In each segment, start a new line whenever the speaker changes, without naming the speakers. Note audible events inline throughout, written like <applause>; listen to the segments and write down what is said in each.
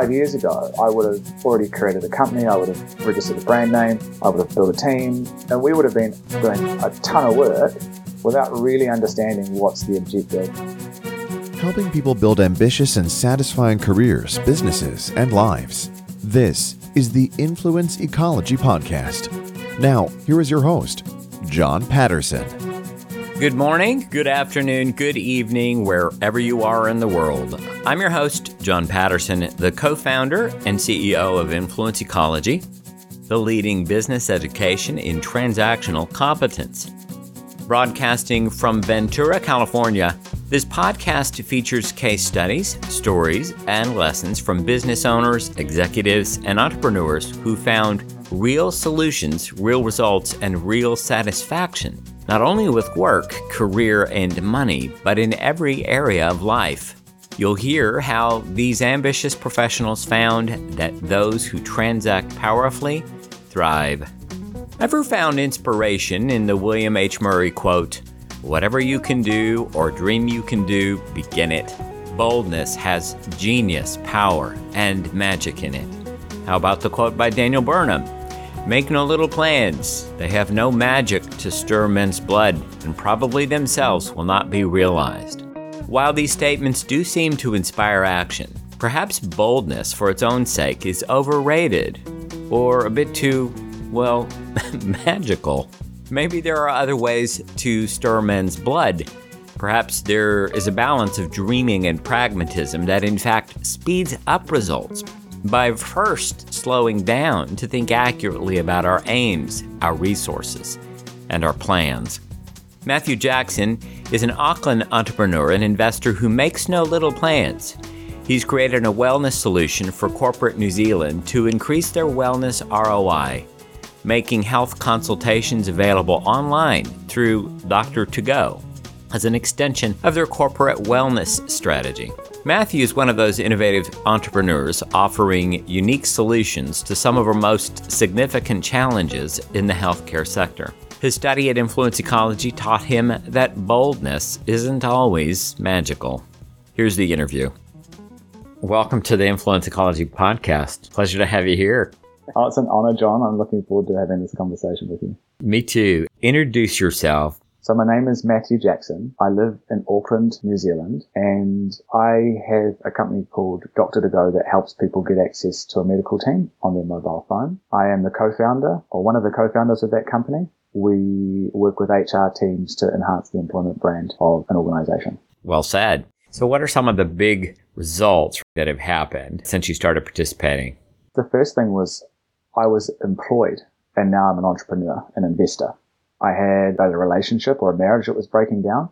five years ago, I would have already created a company, I would have registered a brand name, I would have built a team, and we would have been doing a ton of work without really understanding what's the objective.
Helping people build ambitious and satisfying careers, businesses, and lives. This is the Influence Ecology Podcast. Now, here is your host, John Patterson.
Good morning, good afternoon, good evening, wherever you are in the world. I'm your host, John Patterson, the co founder and CEO of Influence Ecology, the leading business education in transactional competence. Broadcasting from Ventura, California, this podcast features case studies, stories, and lessons from business owners, executives, and entrepreneurs who found real solutions, real results, and real satisfaction not only with work, career, and money, but in every area of life. You'll hear how these ambitious professionals found that those who transact powerfully thrive. Ever found inspiration in the William H. Murray quote, Whatever you can do or dream you can do, begin it. Boldness has genius, power, and magic in it. How about the quote by Daniel Burnham? Make no little plans. They have no magic to stir men's blood, and probably themselves will not be realized. While these statements do seem to inspire action, perhaps boldness for its own sake is overrated, or a bit too, well, <laughs> magical. Maybe there are other ways to stir men's blood. Perhaps there is a balance of dreaming and pragmatism that in fact speeds up results by first slowing down to think accurately about our aims, our resources, and our plans. Matthew Jackson is an Auckland entrepreneur and investor who makes no little plans. He's created a wellness solution for corporate New Zealand to increase their wellness ROI, making health consultations available online through Doctor2Go as an extension of their corporate wellness strategy. Matthew is one of those innovative entrepreneurs offering unique solutions to some of our most significant challenges in the healthcare sector. His study at Influence Ecology taught him that boldness isn't always magical. Here's the interview. Welcome to the Influence Ecology podcast. Pleasure to have you here.
Oh, it's an honor, John. I'm looking forward to having this conversation with you.
Me too. Introduce yourself
so my name is Matthew Jackson. I live in Auckland, New Zealand, and I have a company called Doctor2Go that helps people get access to a medical team on their mobile phone. I am the co-founder or one of the co-founders of that company. We work with HR teams to enhance the employment brand of an organization.
Well said. So what are some of the big results that have happened since you started participating?
The first thing was I was employed and now I'm an entrepreneur, an investor. I had a relationship or a marriage that was breaking down.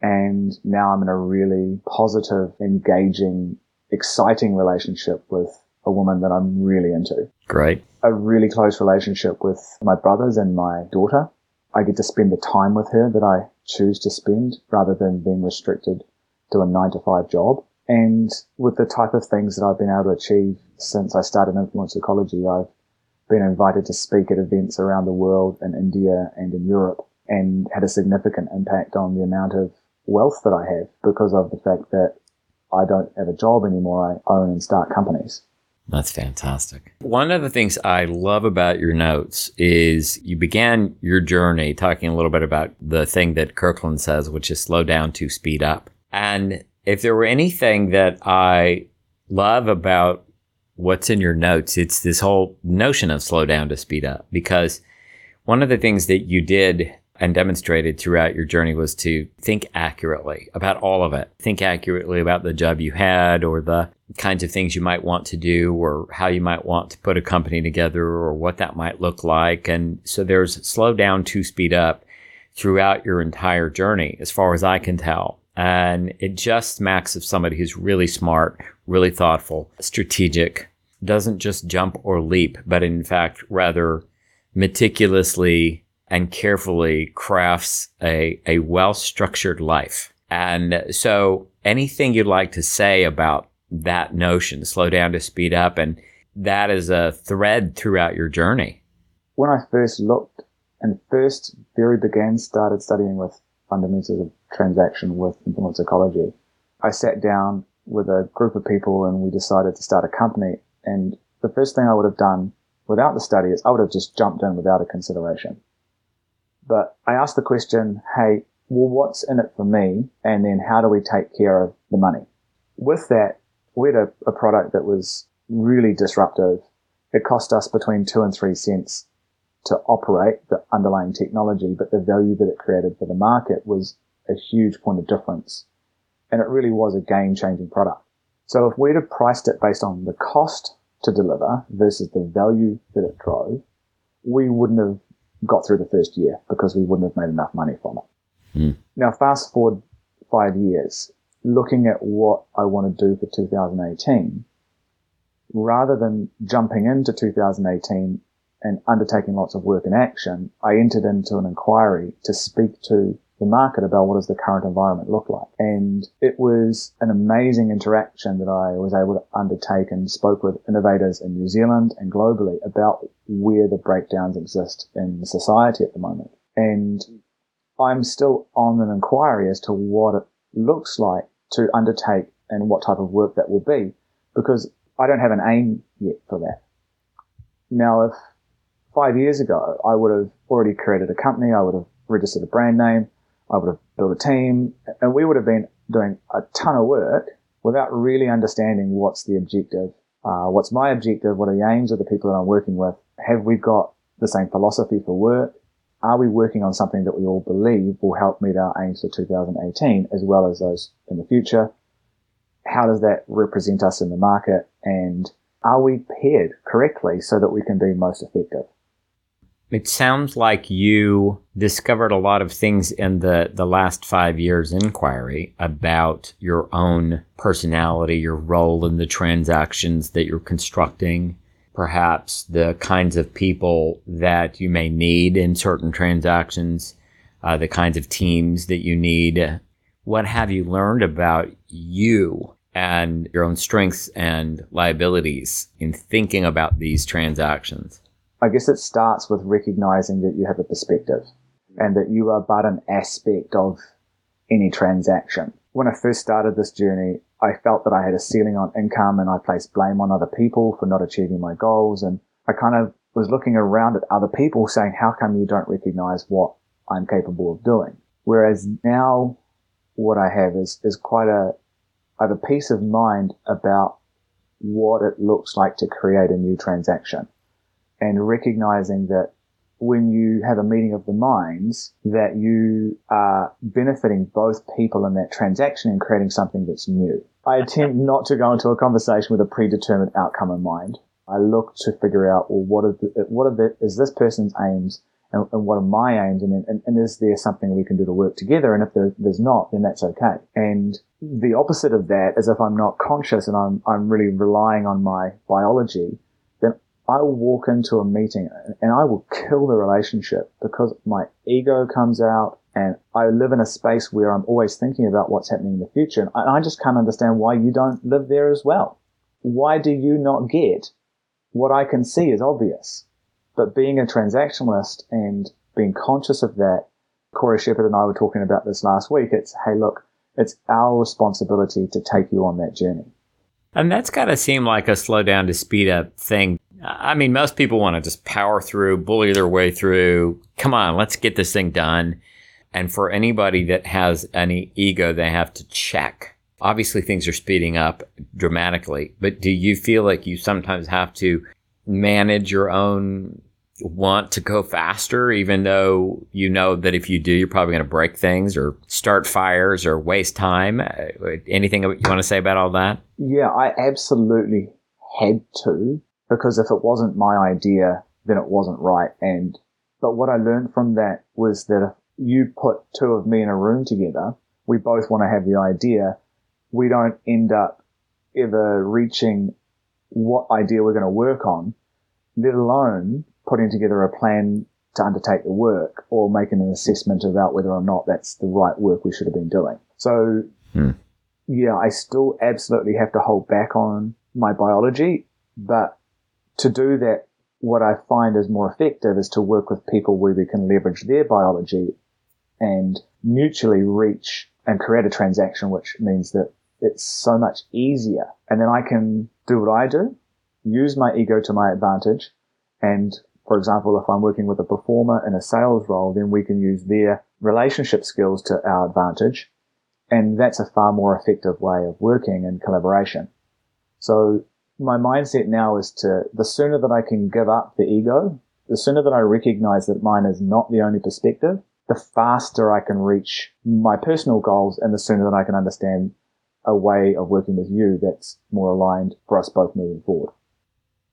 And now I'm in a really positive, engaging, exciting relationship with a woman that I'm really into.
Great.
A really close relationship with my brothers and my daughter. I get to spend the time with her that I choose to spend rather than being restricted to a nine to five job. And with the type of things that I've been able to achieve since I started Influence Ecology, I've been invited to speak at events around the world in India and in Europe and had a significant impact on the amount of wealth that I have because of the fact that I don't have a job anymore. I own and start companies.
That's fantastic. One of the things I love about your notes is you began your journey talking a little bit about the thing that Kirkland says, which is slow down to speed up. And if there were anything that I love about what's in your notes, it's this whole notion of slow down to speed up. Because one of the things that you did and demonstrated throughout your journey was to think accurately about all of it. Think accurately about the job you had or the kinds of things you might want to do or how you might want to put a company together or what that might look like. And so there's slow down to speed up throughout your entire journey, as far as I can tell. And it just smacks of somebody who's really smart, really thoughtful, strategic, doesn't just jump or leap, but in fact, rather meticulously and carefully crafts a, a well structured life. And so anything you'd like to say about that notion, slow down to speed up, and that is a thread throughout your journey.
When I first looked and first very began started studying with fundamentals of transaction with influence ecology, I sat down with a group of people and we decided to start a company. And the first thing I would have done without the study is I would have just jumped in without a consideration. But I asked the question, hey, well, what's in it for me? And then how do we take care of the money? With that, we had a, a product that was really disruptive. It cost us between two and three cents to operate the underlying technology, but the value that it created for the market was a huge point of difference. And it really was a game changing product. So if we'd have priced it based on the cost to deliver versus the value that it drove, we wouldn't have got through the first year because we wouldn't have made enough money from it. Mm. Now, fast forward five years, looking at what I want to do for 2018, rather than jumping into 2018 and undertaking lots of work and action, I entered into an inquiry to speak to the market about what does the current environment look like. And it was an amazing interaction that I was able to undertake and spoke with innovators in New Zealand and globally about where the breakdowns exist in society at the moment. And I'm still on an inquiry as to what it looks like to undertake and what type of work that will be because I don't have an aim yet for that. Now, if five years ago I would have already created a company, I would have registered a brand name, I would have built a team, and we would have been doing a ton of work without really understanding what's the objective, uh, what's my objective, what are the aims of the people that I'm working with, have we got the same philosophy for work, are we working on something that we all believe will help meet our aims for 2018 as well as those in the future? How does that represent us in the market? And are we paired correctly so that we can be most effective?
It sounds like you discovered a lot of things in the, the last five years inquiry about your own personality, your role in the transactions that you're constructing, perhaps the kinds of people that you may need in certain transactions, uh, the kinds of teams that you need. What have you learned about you and your own strengths and liabilities in thinking about these transactions?
I guess it starts with recognizing that you have a perspective and that you are but an aspect of any transaction. When I first started this journey, I felt that I had a ceiling on income and I placed blame on other people for not achieving my goals. And I kind of was looking around at other people saying, how come you don't recognize what I'm capable of doing? Whereas now what I have is, is quite a, I have a peace of mind about what it looks like to create a new transaction and recognizing that when you have a meeting of the minds, that you are benefiting both people in that transaction and creating something that's new. I attempt not to go into a conversation with a predetermined outcome in mind. I look to figure out, well, what are the, what are the, is this person's aims and, and what are my aims? And, and, and, is there something we can do to work together? And if there, there's not, then that's okay. And the opposite of that is if I'm not conscious and I'm, I'm really relying on my biology, I will walk into a meeting and I will kill the relationship because my ego comes out and I live in a space where I'm always thinking about what's happening in the future. And I just can't understand why you don't live there as well. Why do you not get what I can see is obvious? But being a transactionalist and being conscious of that, Corey Shepard and I were talking about this last week. It's, hey, look, it's our responsibility to take you on that journey.
And that's got to seem like a slow down to speed up thing I mean, most people want to just power through, bully their way through. Come on, let's get this thing done. And for anybody that has any ego, they have to check. Obviously, things are speeding up dramatically, but do you feel like you sometimes have to manage your own want to go faster, even though you know that if you do, you're probably going to break things or start fires or waste time? Uh, anything you want to say about all that?
Yeah, I absolutely had to because if it wasn't my idea, then it wasn't right. And, but what I learned from that was that if you put two of me in a room together, we both want to have the idea. We don't end up ever reaching what idea we're going to work on, let alone putting together a plan to undertake the work or making an assessment about whether or not that's the right work we should have been doing. So, hmm. yeah, I still absolutely have to hold back on my biology, but to do that, what I find is more effective is to work with people where we can leverage their biology and mutually reach and create a transaction, which means that it's so much easier. And then I can do what I do, use my ego to my advantage. And for example, if I'm working with a performer in a sales role, then we can use their relationship skills to our advantage. And that's a far more effective way of working in collaboration. So my mindset now is to the sooner that I can give up the ego, the sooner that I recognize that mine is not the only perspective, the faster I can reach my personal goals and the sooner that I can understand a way of working with you that's more aligned for us both moving forward.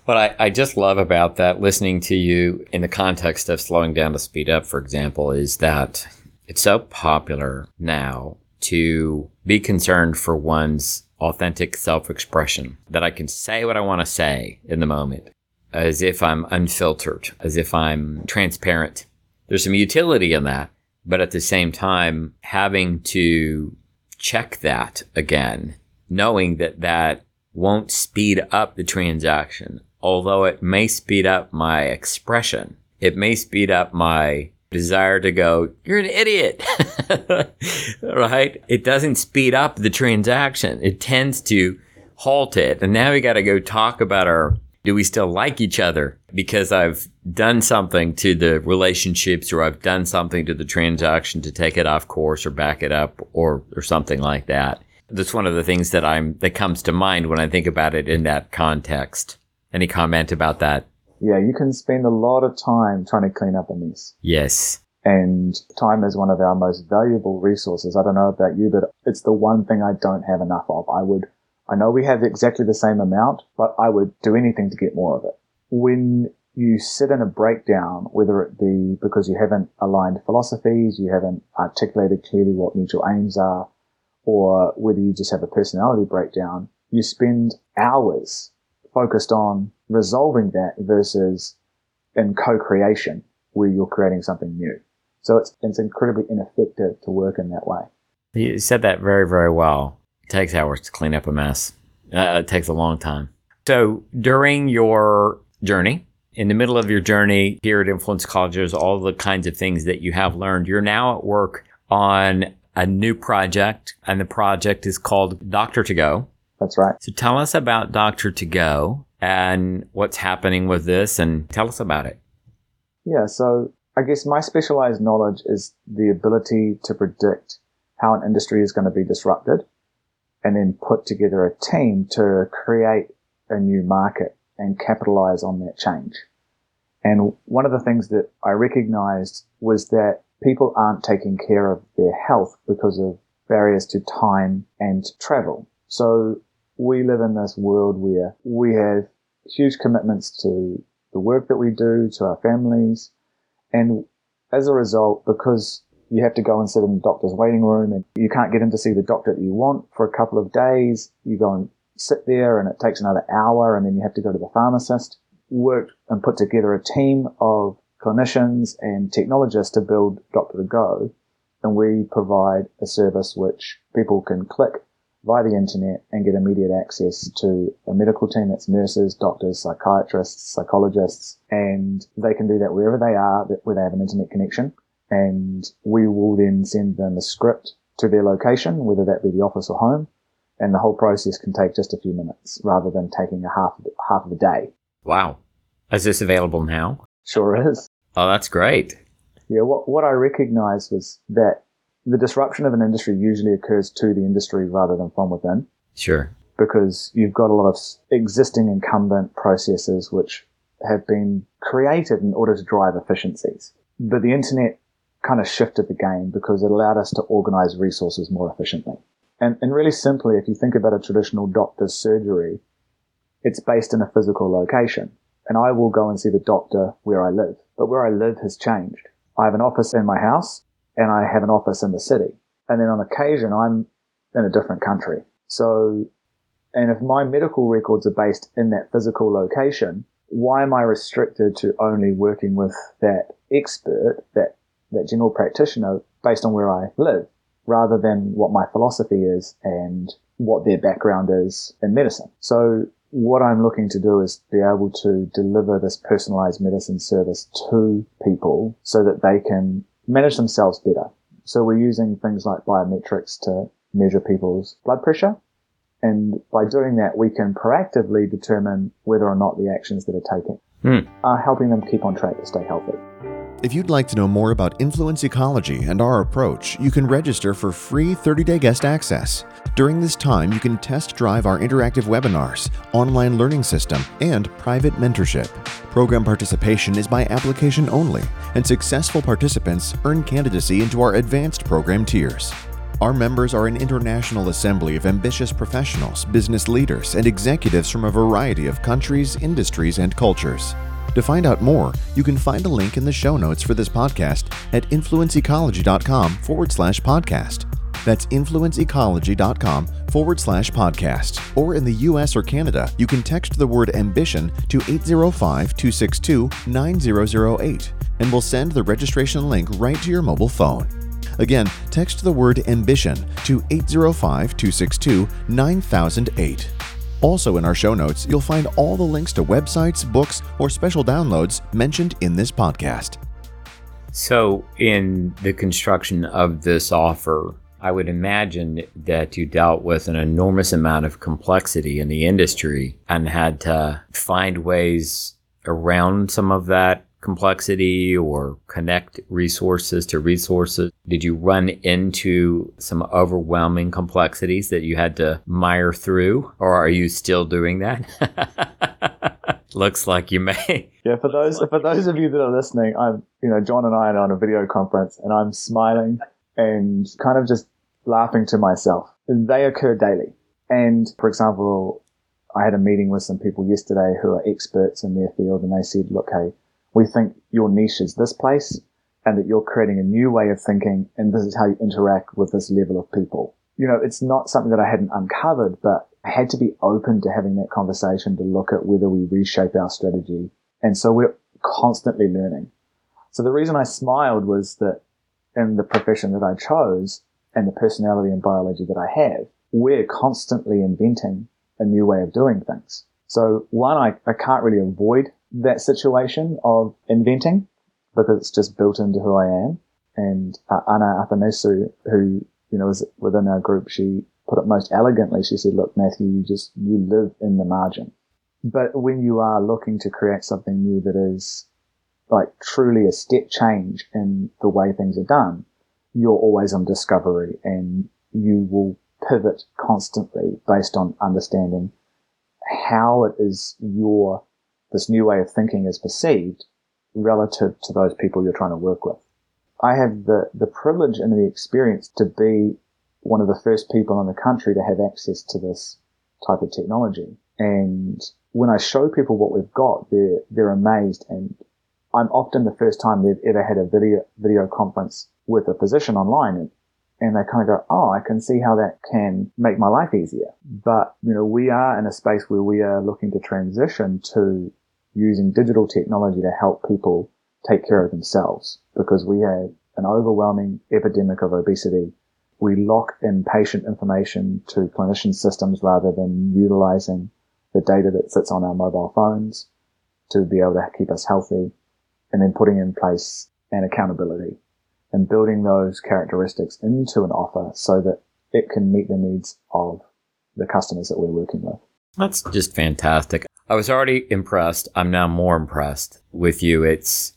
What I, I just love about that, listening to you in the context of slowing down to speed up, for example, is that it's so popular now to be concerned for one's authentic self expression, that I can say what I want to say in the moment, as if I'm unfiltered, as if I'm transparent. There's some utility in that, but at the same time, having to check that again, knowing that that won't speed up the transaction, although it may speed up my expression. It may speed up my desire to go, you're an idiot. <laughs> right? It doesn't speed up the transaction. It tends to halt it. And now we got to go talk about our, do we still like each other? Because I've done something to the relationships or I've done something to the transaction to take it off course or back it up or, or something like that. That's one of the things that I'm, that comes to mind when I think about it in that context. Any comment about that?
Yeah, you can spend a lot of time trying to clean up a mess.
Yes.
And time is one of our most valuable resources. I don't know about you, but it's the one thing I don't have enough of. I would, I know we have exactly the same amount, but I would do anything to get more of it. When you sit in a breakdown, whether it be because you haven't aligned philosophies, you haven't articulated clearly what mutual aims are, or whether you just have a personality breakdown, you spend hours focused on resolving that versus in co-creation where you're creating something new. So it's, it's incredibly ineffective to work in that way.
You said that very, very well. It takes hours to clean up a mess. Uh, it takes a long time. So during your journey, in the middle of your journey here at Influence Ecology, all the kinds of things that you have learned, you're now at work on a new project, and the project is called Doctor2Go.
That's right.
So tell us about Doctor2Go and what's happening with this and tell us about it.
Yeah, so I guess my specialized knowledge is the ability to predict how an industry is going to be disrupted and then put together a team to create a new market and capitalize on that change. And one of the things that I recognized was that people aren't taking care of their health because of barriers to time and travel. So we live in this world where we have huge commitments to the work that we do, to our families. And as a result, because you have to go and sit in the doctor's waiting room and you can't get in to see the doctor that you want for a couple of days, you go and sit there and it takes another hour and then you have to go to the pharmacist, work and put together a team of clinicians and technologists to build Doctor2Go. And we provide a service which people can click via the internet and get immediate access to a medical team that's nurses, doctors, psychiatrists, psychologists, and they can do that wherever they are, where they have an internet connection. And we will then send them a script to their location, whether that be the office or home. And the whole process can take just a few minutes rather than taking a half, half of a day.
Wow. Is this available now?
Sure is.
Oh, that's great.
Yeah. What, what I recognized was that the disruption of an industry usually occurs to the industry rather than from within.
Sure.
Because you've got a lot of existing incumbent processes which have been created in order to drive efficiencies. But the internet kind of shifted the game because it allowed us to organize resources more efficiently. And, and really simply, if you think about a traditional doctor's surgery, it's based in a physical location. And I will go and see the doctor where I live. But where I live has changed. I have an office in my house and I have an office in the city. And then on occasion, I'm in a different country. So, and if my medical records are based in that physical location, why am I restricted to only working with that expert, that, that general practitioner based on where I live rather than what my philosophy is and what their background is in medicine? So what I'm looking to do is be able to deliver this personalized medicine service to people so that they can manage themselves better. So we're using things like biometrics to measure people's blood pressure And by doing that, we can proactively determine whether or not the actions that are taken
Hmm.
are helping them keep on track to stay healthy.
If you'd like to know more about influence ecology and our approach, you can register for free 30 day guest access. During this time, you can test drive our interactive webinars, online learning system, and private mentorship. Program participation is by application only, and successful participants earn candidacy into our advanced program tiers. Our members are an international assembly of ambitious professionals, business leaders, and executives from a variety of countries, industries, and cultures. To find out more, you can find a link in the show notes for this podcast at influenceecology.com forward slash podcast. That's influenceecology.com forward slash podcast. Or in the US or Canada, you can text the word ambition to 805 262 9008 and we'll send the registration link right to your mobile phone. Again, text the word ambition to 805 262 9008. Also, in our show notes, you'll find all the links to websites, books, or special downloads mentioned in this podcast.
So, in the construction of this offer, I would imagine that you dealt with an enormous amount of complexity in the industry and had to find ways around some of that complexity or connect resources to resources? Did you run into some overwhelming complexities that you had to mire through, or are you still doing that? <laughs> Looks like you may.
Yeah, for those for those of you that are listening, I'm you know John and I are on a video conference, and I'm smiling and kind of just laughing to myself. They occur daily, and for example, I had a meeting with some people yesterday who are experts in their field, and they said, "Look, hey, we think your niche is this place and that you're creating a new way of thinking and this is how you interact with this level of people. You know, it's not something that I hadn't uncovered, but I had to be open to having that conversation to look at whether we reshape our strategy. And so we're constantly learning. So the reason I smiled was that in the profession that I chose and the personality and biology that I have, we're constantly inventing a new way of doing things. So one, I, I can't really avoid that situation of inventing because it's just built into who I am. And uh, Anna Athanasou, who, you know, is within our group, she put it most elegantly. She said, look, Matthew, you just, you live in the margin. But when you are looking to create something new that is like truly a step change in the way things are done, you're always on discovery and you will pivot constantly based on understanding how it is your this new way of thinking is perceived relative to those people you're trying to work with. I have the, the privilege and the experience to be one of the first people in the country to have access to this type of technology. And when I show people what we've got, they're, they're amazed. And I'm often the first time they've ever had a video, video conference with a physician online. And, and they kind of go, Oh, I can see how that can make my life easier. But, you know, we are in a space where we are looking to transition to using digital technology to help people take care of themselves because we have an overwhelming epidemic of obesity. We lock in patient information to clinician systems rather than utilizing the data that sits on our mobile phones to be able to keep us healthy and then putting in place an accountability and building those characteristics into an offer so that it can meet the needs of the customers that we're working with.
That's just fantastic. I was already impressed. I'm now more impressed with you. It's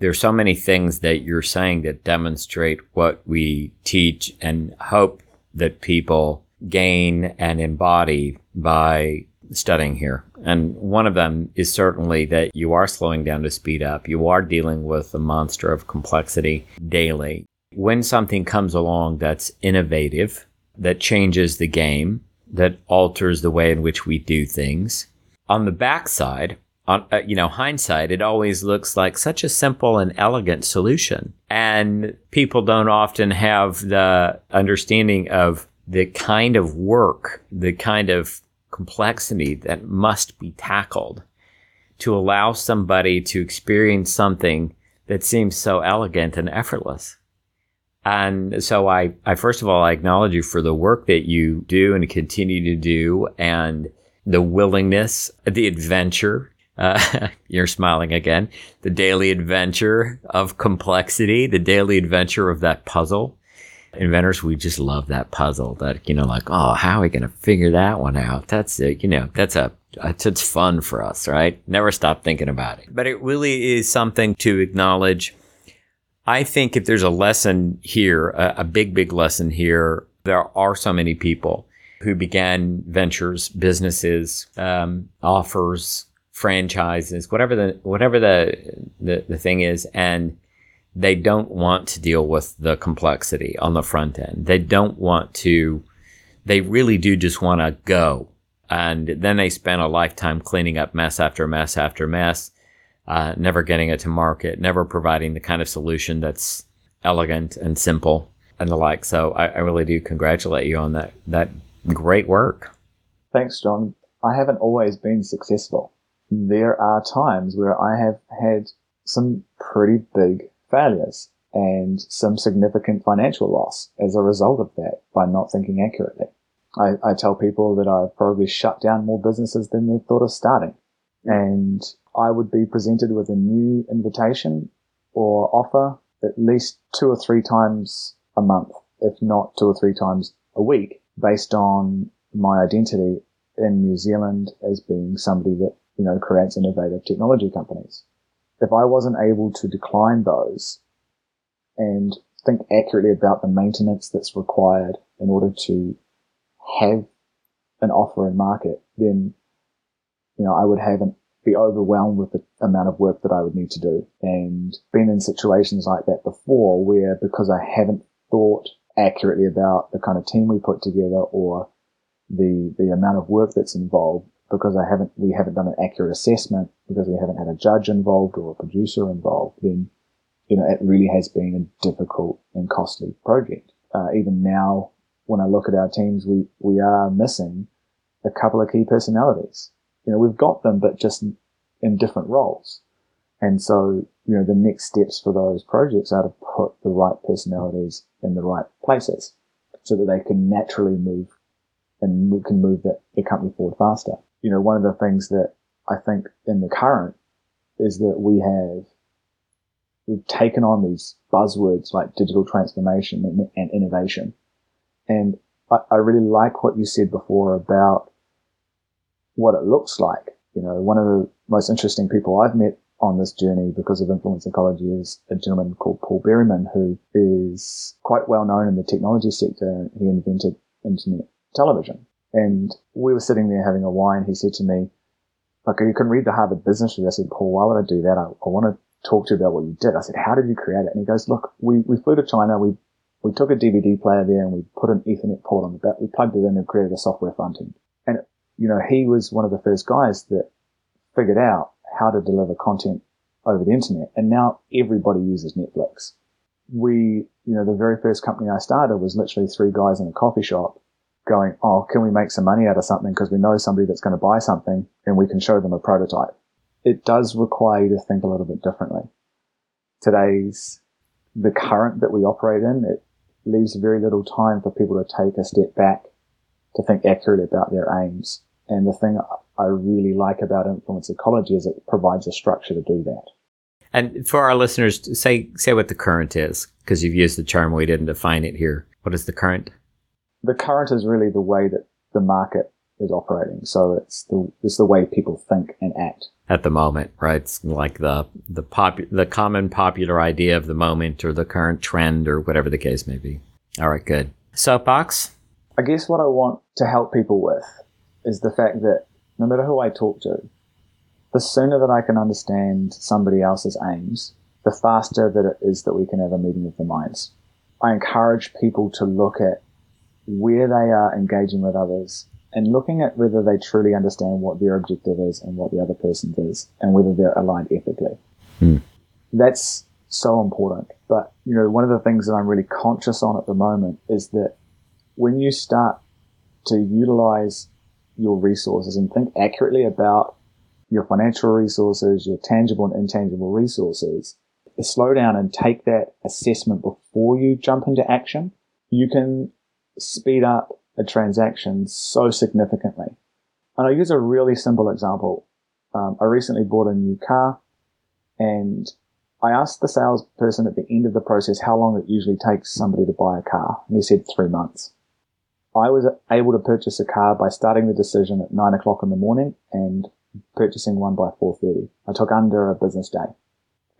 there's so many things that you're saying that demonstrate what we teach and hope that people gain and embody by studying here. And one of them is certainly that you are slowing down to speed up. You are dealing with a monster of complexity daily. When something comes along that's innovative, that changes the game, that alters the way in which we do things, on the backside, on uh, you know hindsight, it always looks like such a simple and elegant solution, and people don't often have the understanding of the kind of work, the kind of complexity that must be tackled to allow somebody to experience something that seems so elegant and effortless. And so I, I first of all, I acknowledge you for the work that you do and continue to do and the willingness, the adventure. Uh, <laughs> you're smiling again. The daily adventure of complexity, the daily adventure of that puzzle. inventors, we just love that puzzle that, you know, like, oh, how are we to figure that one out? That's it. You know, that's a, it's, it's fun for us, right? Never stop thinking about it. But it really is something to acknowledge. I think if there's a lesson here, a, a big, big lesson here, there are so many people who began ventures, businesses, um, offers, franchises, whatever the whatever the, the the thing is, and they don't want to deal with the complexity on the front end. They don't want to. They really do just want to go, and then they spend a lifetime cleaning up mess after mess after mess, uh, never getting it to market, never providing the kind of solution that's elegant and simple and the like. So I, I really do congratulate you on that that great work.
Thanks, John. I haven't always been successful there are times where I have had some pretty big failures and some significant financial loss as a result of that by not thinking accurately. I, I tell people that I've probably shut down more businesses than they've thought of starting. And I would be presented with a new invitation or offer at least two or three times a month, if not two or three times a week, based on my identity in New Zealand as being somebody that you know, creates innovative technology companies. If I wasn't able to decline those and think accurately about the maintenance that's required in order to have an offer in market, then, you know, I would have an, be overwhelmed with the amount of work that I would need to do. And been in situations like that before where because I haven't thought accurately about the kind of team we put together or the, the amount of work that's involved, because I haven't, we haven't done an accurate assessment, because we haven't had a judge involved or a producer involved, then, you know, it really has been a difficult and costly project. Uh, even now, when I look at our teams, we, we are missing a couple of key personalities. You know, we've got them, but just in different roles. And so, you know, the next steps for those projects are to put the right personalities in the right places so that they can naturally move and can move the, the company forward faster you know, one of the things that I think in the current is that we have, we've taken on these buzzwords like digital transformation and, and innovation. And I, I really like what you said before about what it looks like. You know, one of the most interesting people I've met on this journey because of Influence Ecology is a gentleman called Paul Berryman, who is quite well known in the technology sector. He invented internet television. And we were sitting there having a wine. He said to me, "Look, you can read the Harvard Business Review." I said, "Paul, why would I do that? I, I want to talk to you about what you did." I said, "How did you create it?" And he goes, "Look, we, we flew to China. We we took a DVD player there and we put an Ethernet port on the back. We plugged it in and created a software front end. And you know, he was one of the first guys that figured out how to deliver content over the internet. And now everybody uses Netflix. We, you know, the very first company I started was literally three guys in a coffee shop going, oh, can we make some money out of something because we know somebody that's going to buy something and we can show them a prototype. It does require you to think a little bit differently. Today's, the current that we operate in, it leaves very little time for people to take a step back to think accurately about their aims. And the thing I really like about influence ecology is it provides a structure to do that.
And for our listeners, say say what the current is, because you've used the term, we didn't define it here. What is the current?
the current is really the way that the market is operating. So it's the it's the way people think and act
at the moment, right? It's like the the pop the common popular idea of the moment or the current trend or whatever the case may be. All right, good. Soapbox.
I guess what I want to help people with is the fact that no matter who I talk to, the sooner that I can understand somebody else's aims, the faster that it is that we can have a meeting of the minds. I encourage people to look at where they are engaging with others and looking at whether they truly understand what their objective is and what the other person is and whether they're aligned ethically. Hmm. That's so important. But, you know, one of the things that I'm really conscious on at the moment is that when you start to utilize your resources and think accurately about your financial resources, your tangible and intangible resources, slow down and take that assessment before you jump into action, you can speed up a transaction so significantly. And I'll use a really simple example. Um, I recently bought a new car and I asked the salesperson at the end of the process how long it usually takes somebody to buy a car, and he said three months. I was able to purchase a car by starting the decision at nine o'clock in the morning and purchasing one by 4.30. I took under a business day.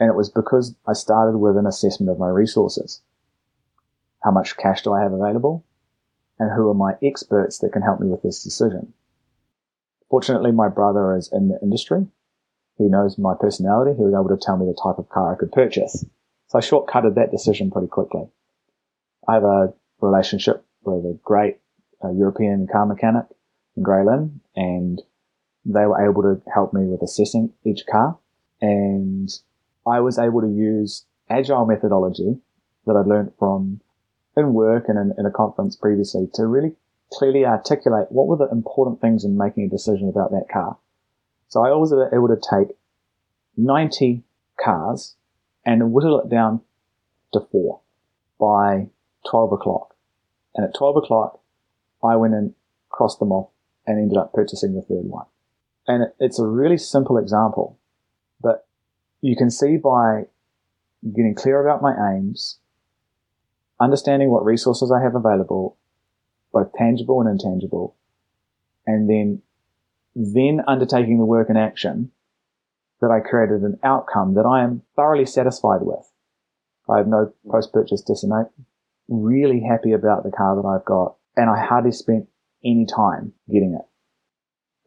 And it was because I started with an assessment of my resources. How much cash do I have available? And who are my experts that can help me with this decision? Fortunately, my brother is in the industry. He knows my personality. He was able to tell me the type of car I could purchase. So I shortcutted that decision pretty quickly. I have a relationship with a great uh, European car mechanic in Grey Lynn and they were able to help me with assessing each car. And I was able to use agile methodology that I'd learned from in work and in, in a conference previously to really clearly articulate what were the important things in making a decision about that car. So I was able to take 90 cars and whittle it down to four by 12 o'clock. And at 12 o'clock, I went and crossed them off and ended up purchasing the third one. And it's a really simple example, but you can see by getting clear about my aims, understanding what resources I have available, both tangible and intangible, and then, then undertaking the work and action that I created an outcome that I am thoroughly satisfied with. I have no post-purchase dissonance, really happy about the car that I've got, and I hardly spent any time getting it.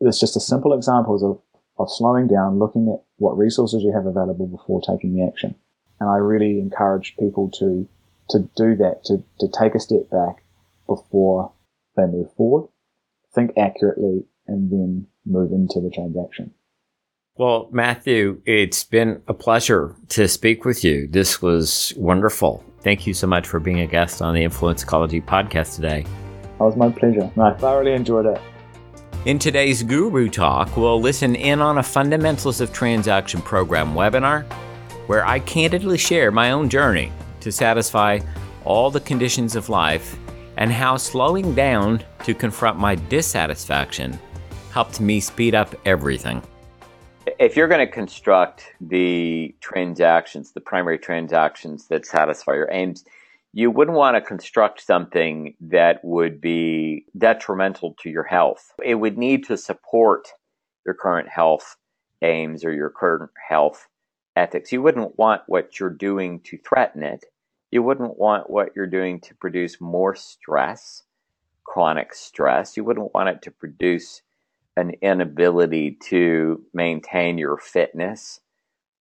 It's just a simple examples of, of slowing down, looking at what resources you have available before taking the action. And I really encourage people to, to do that, to, to take a step back before they move forward, think accurately, and then move into the transaction.
Well, Matthew, it's been a pleasure to speak with you. This was wonderful. Thank you so much for being a guest on the Influence Ecology podcast today.
It was my pleasure. I thoroughly enjoyed it.
In today's Guru Talk, we'll listen in on a Fundamentals of Transaction program webinar where I candidly share my own journey to satisfy all the conditions of life and how slowing down to confront my dissatisfaction helped me speed up everything. If you're going to construct the transactions, the primary transactions that satisfy your aims, you wouldn't want to construct something that would be detrimental to your health. It would need to support your current health aims or your current health ethics. You wouldn't want what you're doing to threaten it. You wouldn't want what you're doing to produce more stress, chronic stress. You wouldn't want it to produce an inability to maintain your fitness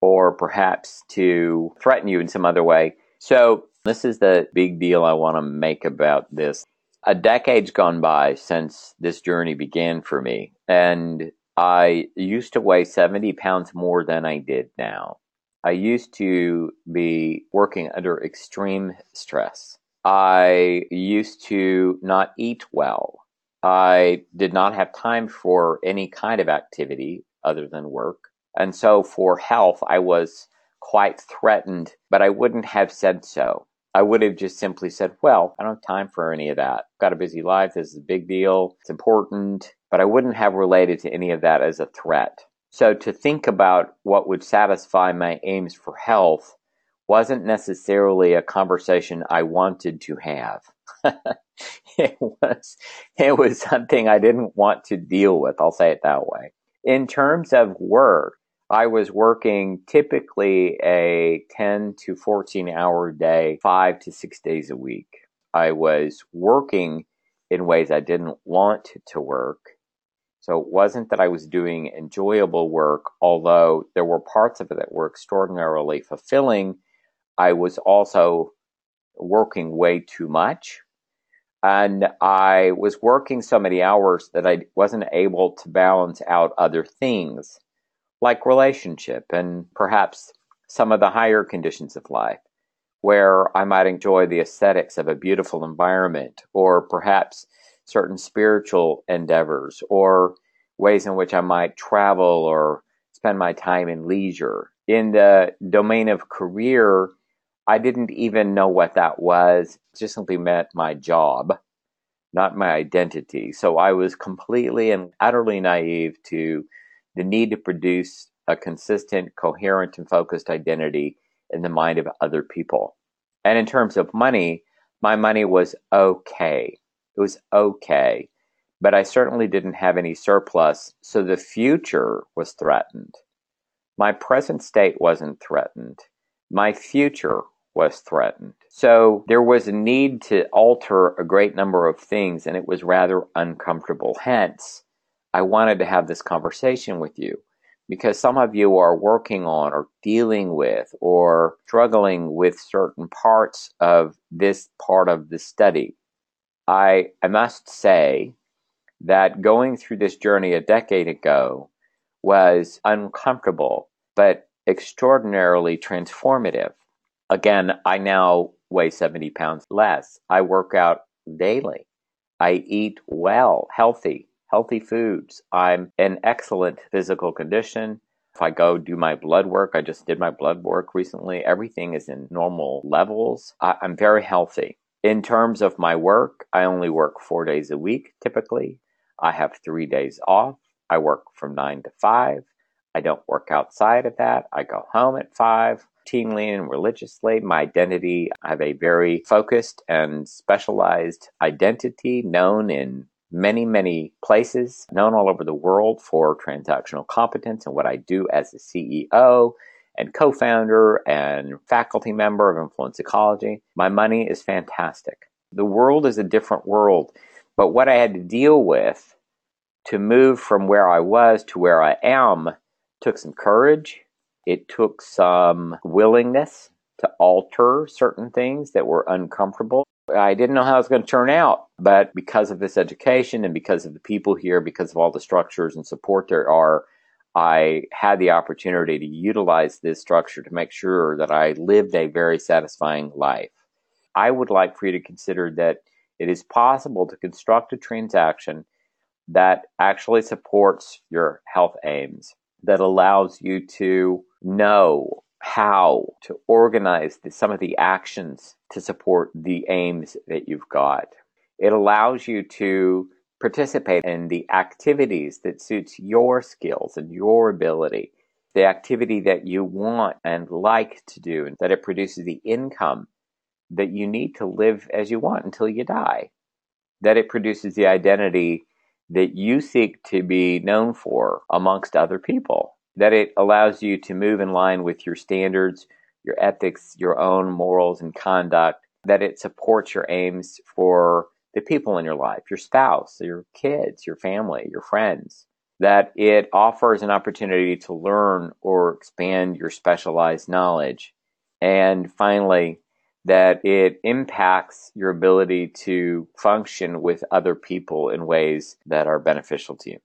or perhaps to threaten you in some other way. So this is the big deal I want to make about this. A decade's gone by since this journey began for me, and I used to weigh 70 pounds more than I did now. I used to be working under extreme stress. I used to not eat well. I did not have time for any kind of activity other than work. And so for health, I was quite threatened, but I wouldn't have said so. I would have just simply said, well, I don't have time for any of that. I've got a busy life. This is a big deal. It's important. But I wouldn't have related to any of that as a threat. So to think about what would satisfy my aims for health wasn't necessarily a conversation I wanted to have. <laughs> it was, it was something I didn't want to deal with. I'll say it that way. In terms of work, I was working typically a 10 to 14 hour day, five to six days a week. I was working in ways I didn't want to work. So it wasn't that I was doing enjoyable work, although there were parts of it that were extraordinarily fulfilling. I was also working way too much. And I was working so many hours that I wasn't able to balance out other things like relationship and perhaps some of the higher conditions of life where I might enjoy the aesthetics of a beautiful environment or perhaps certain spiritual endeavors or ways in which I might travel or spend my time in leisure. In the domain of career, I didn't even know what that was. It just simply meant my job, not my identity. So I was completely and utterly naive to the need to produce a consistent, coherent, and focused identity in the mind of other people. And in terms of money, my money was okay. It was okay. But I certainly didn't have any surplus, so the future was threatened. My present state wasn't threatened. My future was threatened. So there was a need to alter a great number of things, and it was rather uncomfortable. Hence, I wanted to have this conversation with you because some of you are working on or dealing with or struggling with certain parts of this part of the study. I, I must say that going through this journey a decade ago was uncomfortable, but extraordinarily transformative. Again, I now weigh 70 pounds less. I work out daily. I eat well, healthy, healthy foods. I'm in excellent physical condition. If I go do my blood work, I just did my blood work recently. Everything is in normal levels. I, am very healthy. In terms of my work, I only work four days a week typically. I have three days off. I work from nine to five. I don't work outside of that. I go home at five routinely and religiously. My identity, I have a very focused and specialized identity known in many, many places, known all over the world for transactional competence and what I do as a CEO and co founder and faculty member of Influence Ecology. My money is fantastic. The world is a different world, but what I had to deal with to move from where I was to where I am took some courage. It took some willingness to alter certain things that were uncomfortable. I didn't know how it was going to turn out, but because of this education and because of the people here, because of all the structures and support there are, I had the opportunity to utilize this structure to make sure that I lived a very satisfying life. I would like for you to consider that it is possible to construct a transaction that actually supports your health aims, that allows you to know how to organize the, some of the actions to support the aims that you've got. It allows you to participate in the activities that suits your skills and your ability, the activity that you want and like to do, and that it produces the income that you need to live as you want until you die, that it produces the identity that you seek to be known for amongst other people that it allows you to move in line with your standards, your ethics, your own morals and conduct, that it supports your aims for the people in your life, your spouse, your kids, your family, your friends, that it offers an opportunity to learn or expand your specialized knowledge. And finally, that it impacts your ability to function with other people in ways that are beneficial to you.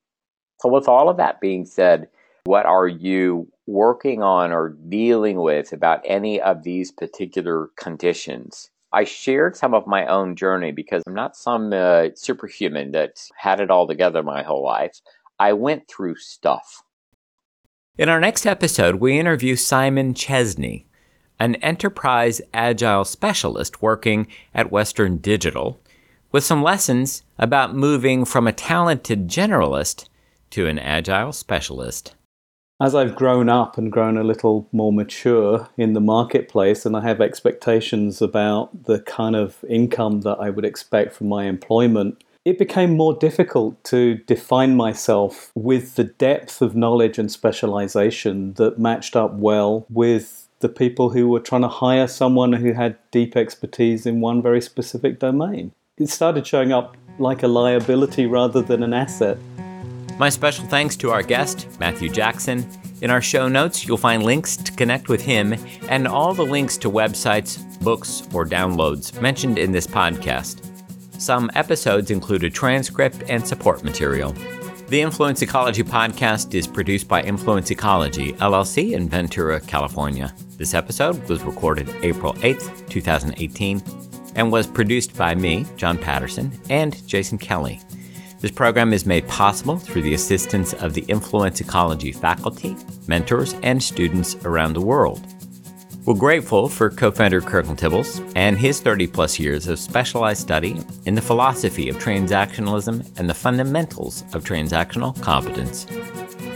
So, with all of that being said, what are you working on or dealing with about any of these particular conditions? I shared some of my own journey because I'm not some uh, superhuman that had it all together my whole life. I went through stuff.
In our next episode, we interview Simon Chesney, an enterprise agile specialist working at Western Digital, with some lessons about moving from a talented generalist to an agile specialist
as I've grown up and grown a little more mature in the marketplace, and I have expectations about the kind of income that I would expect from my employment, it became more difficult to define myself with the depth of knowledge and specialization that matched up well with the people who were trying to hire someone who had deep expertise in one very specific domain. It started showing up like a liability rather than an asset.
My special thanks to our guest, Matthew Jackson. In our show notes, you'll find links to connect with him and all the links to websites, books, or downloads mentioned in this podcast. Some episodes include a transcript and support material. The Influence Ecology podcast is produced by Influence Ecology, LLC, in Ventura, California. This episode was recorded April 8th, 2018, and was produced by me, John Patterson, and Jason Kelly. This program is made possible through the assistance of the Influence Ecology faculty, mentors, and students around the world. We're grateful for co founder Curtin Tibbals and his 30 plus years of specialized study in the philosophy of transactionalism and the fundamentals of transactional competence.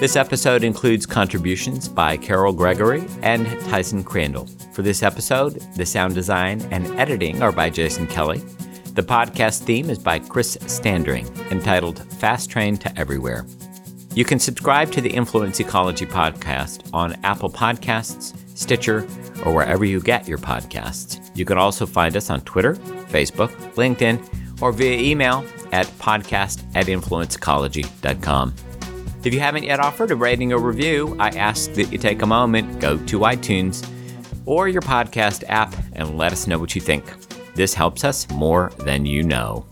This episode includes contributions by Carol Gregory and Tyson Crandall. For this episode, the sound design and editing are by Jason Kelly. The podcast theme is by Chris Standring, entitled Fast Train to Everywhere. You can subscribe to the Influence Ecology podcast on Apple Podcasts, Stitcher, or wherever you get your podcasts. You can also find us on Twitter, Facebook, LinkedIn, or via email at podcast at influenceecology.com. If you haven't yet offered a rating or review, I ask that you take a moment, go to iTunes or your podcast app, and let us know what you think. This helps us more than you know.